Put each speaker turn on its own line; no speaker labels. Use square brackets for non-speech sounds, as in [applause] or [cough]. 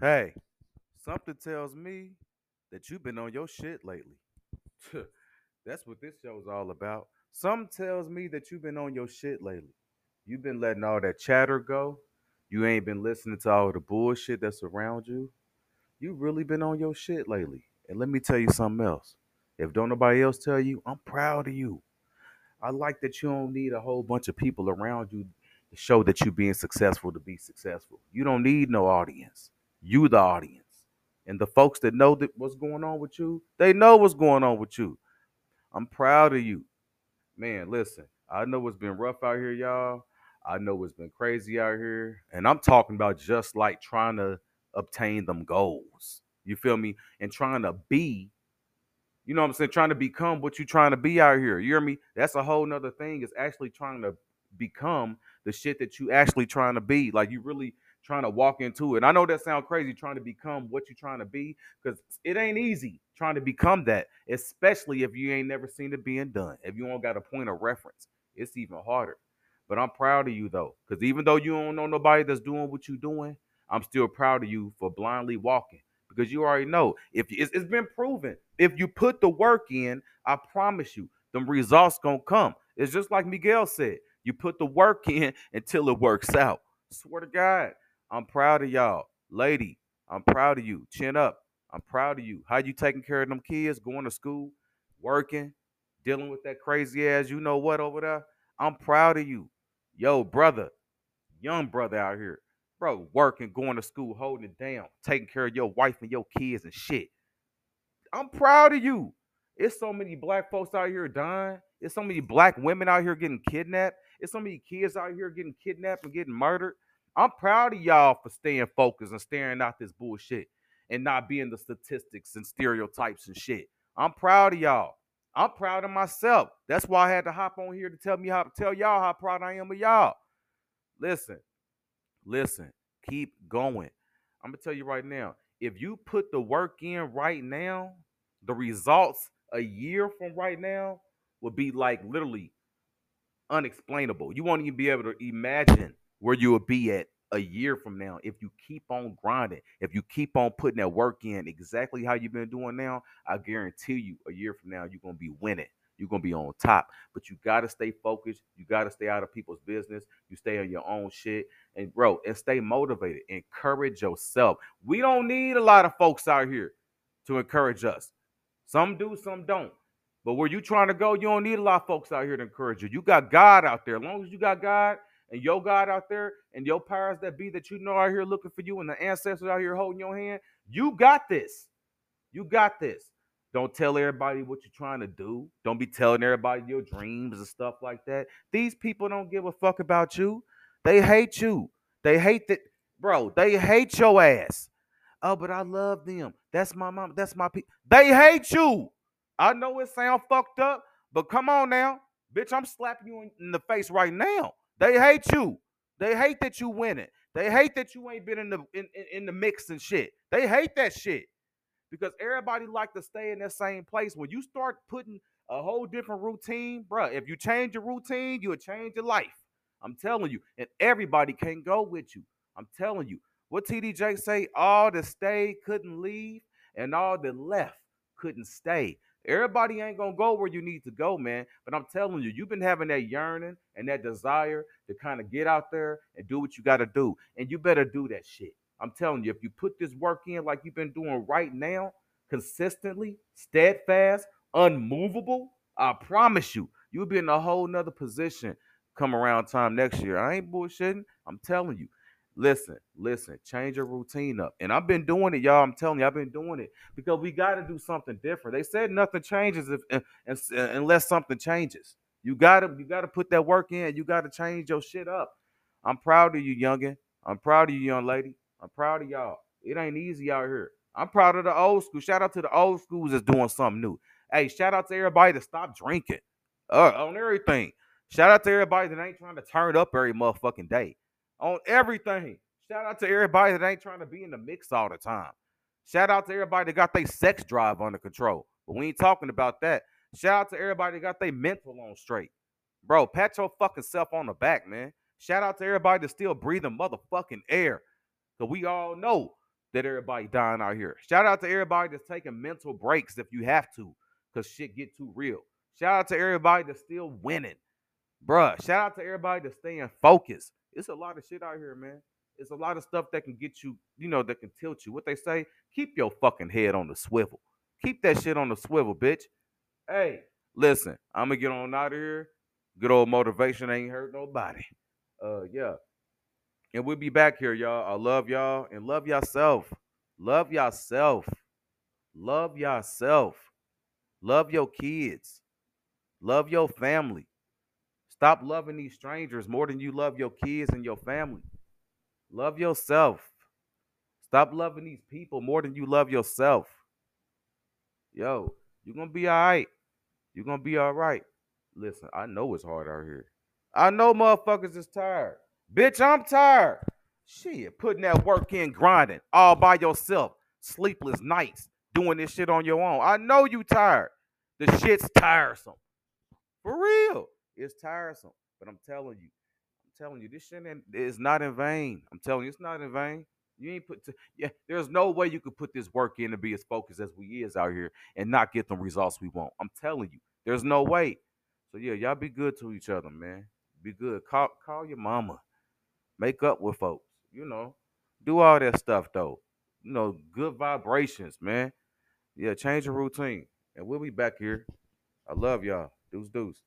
Hey, something tells me that you've been on your shit lately. [laughs] That's what this show's all about. Something tells me that you've been on your shit lately. You've been letting all that chatter go. You ain't been listening to all the bullshit that's around you. You really been on your shit lately. And let me tell you something else. If don't nobody else tell you, I'm proud of you. I like that you don't need a whole bunch of people around you to show that you're being successful to be successful. You don't need no audience. You the audience. And the folks that know that what's going on with you, they know what's going on with you. I'm proud of you. Man, listen, I know it's been rough out here, y'all. I know it's been crazy out here. And I'm talking about just like trying to obtain them goals. You feel me? And trying to be you know what I'm saying? Trying to become what you're trying to be out here. You hear me? That's a whole nother thing. Is actually trying to become the shit that you actually trying to be. Like you really trying to walk into it. I know that sounds crazy trying to become what you're trying to be, because it ain't easy trying to become that, especially if you ain't never seen it being done. If you don't got a point of reference, it's even harder. But I'm proud of you though, because even though you don't know nobody that's doing what you're doing, I'm still proud of you for blindly walking because you already know if it's, it's been proven if you put the work in i promise you the results gonna come it's just like miguel said you put the work [laughs] in until it works out swear to god i'm proud of y'all lady i'm proud of you chin up i'm proud of you how you taking care of them kids going to school working dealing with that crazy ass you know what over there i'm proud of you yo brother young brother out here bro, working, going to school, holding it down, taking care of your wife and your kids and shit. I'm proud of you. It's so many black folks out here dying. It's so many black women out here getting kidnapped. It's so many kids out here getting kidnapped and getting murdered. I'm proud of y'all for staying focused and staring out this bullshit and not being the statistics and stereotypes and shit. I'm proud of y'all. I'm proud of myself. That's why I had to hop on here to tell me how to tell y'all how proud I am of y'all. Listen, Listen, keep going. I'm gonna tell you right now, if you put the work in right now, the results a year from right now will be like literally unexplainable. You won't even be able to imagine where you will be at a year from now if you keep on grinding, if you keep on putting that work in exactly how you've been doing now. I guarantee you, a year from now, you're gonna be winning you're gonna be on top. But you gotta stay focused. You gotta stay out of people's business. You stay on your own shit. And bro, and stay motivated. Encourage yourself. We don't need a lot of folks out here to encourage us. Some do, some don't. But where you trying to go, you don't need a lot of folks out here to encourage you. You got God out there. As long as you got God and your God out there and your powers that be that you know are here looking for you and the ancestors out here holding your hand, you got this. You got this. Don't tell everybody what you're trying to do. Don't be telling everybody your dreams and stuff like that. These people don't give a fuck about you. They hate you. They hate that, bro. They hate your ass. Oh, but I love them. That's my mom. That's my people. They hate you. I know it sound fucked up, but come on now, bitch. I'm slapping you in, in the face right now. They hate you. They hate that you winning. They hate that you ain't been in the in, in, in the mix and shit. They hate that shit because everybody like to stay in that same place. When you start putting a whole different routine, bro, if you change your routine, you'll change your life. I'm telling you, and everybody can't go with you. I'm telling you. What TDJ say? All that stayed couldn't leave, and all that left couldn't stay. Everybody ain't gonna go where you need to go, man. But I'm telling you, you've been having that yearning and that desire to kind of get out there and do what you got to do, and you better do that shit. I'm telling you, if you put this work in like you've been doing right now, consistently, steadfast, unmovable, I promise you, you'll be in a whole nother position come around time next year. I ain't bullshitting. I'm telling you. Listen, listen, change your routine up. And I've been doing it, y'all. I'm telling you, I've been doing it because we got to do something different. They said nothing changes if, uh, uh, unless something changes. You gotta, you gotta put that work in. You gotta change your shit up. I'm proud of you, youngin. I'm proud of you, young lady. I'm proud of y'all. It ain't easy out here. I'm proud of the old school. Shout out to the old schools that's doing something new. Hey, shout out to everybody that stopped drinking uh, on everything. Shout out to everybody that ain't trying to turn up every motherfucking day on everything. Shout out to everybody that ain't trying to be in the mix all the time. Shout out to everybody that got their sex drive under control. But we ain't talking about that. Shout out to everybody that got their mental on straight. Bro, pat your fucking self on the back, man. Shout out to everybody that's still breathing motherfucking air. Cause we all know that everybody dying out here. Shout out to everybody that's taking mental breaks if you have to, because shit get too real. Shout out to everybody that's still winning. Bruh, shout out to everybody that's staying focused. It's a lot of shit out here, man. It's a lot of stuff that can get you, you know, that can tilt you. What they say, keep your fucking head on the swivel. Keep that shit on the swivel, bitch. Hey, listen, I'm gonna get on out of here. Good old motivation ain't hurt nobody. Uh, yeah. And we'll be back here, y'all. I love y'all and love yourself. Love yourself. Love yourself. Love your kids. Love your family. Stop loving these strangers more than you love your kids and your family. Love yourself. Stop loving these people more than you love yourself. Yo, you're going to be all right. You're going to be all right. Listen, I know it's hard out here. I know motherfuckers is tired. Bitch, I'm tired. Shit, putting that work in, grinding all by yourself, sleepless nights, doing this shit on your own. I know you tired. The shit's tiresome. For real. It's tiresome. But I'm telling you, I'm telling you, this shit is not in vain. I'm telling you, it's not in vain. You ain't put to, yeah, there's no way you could put this work in to be as focused as we is out here and not get the results we want. I'm telling you, there's no way. So yeah, y'all be good to each other, man. Be good. Call call your mama. Make up with folks. You know, do all that stuff though. You know, good vibrations, man. Yeah, change your routine. And we'll be back here. I love y'all. Deuce deuce.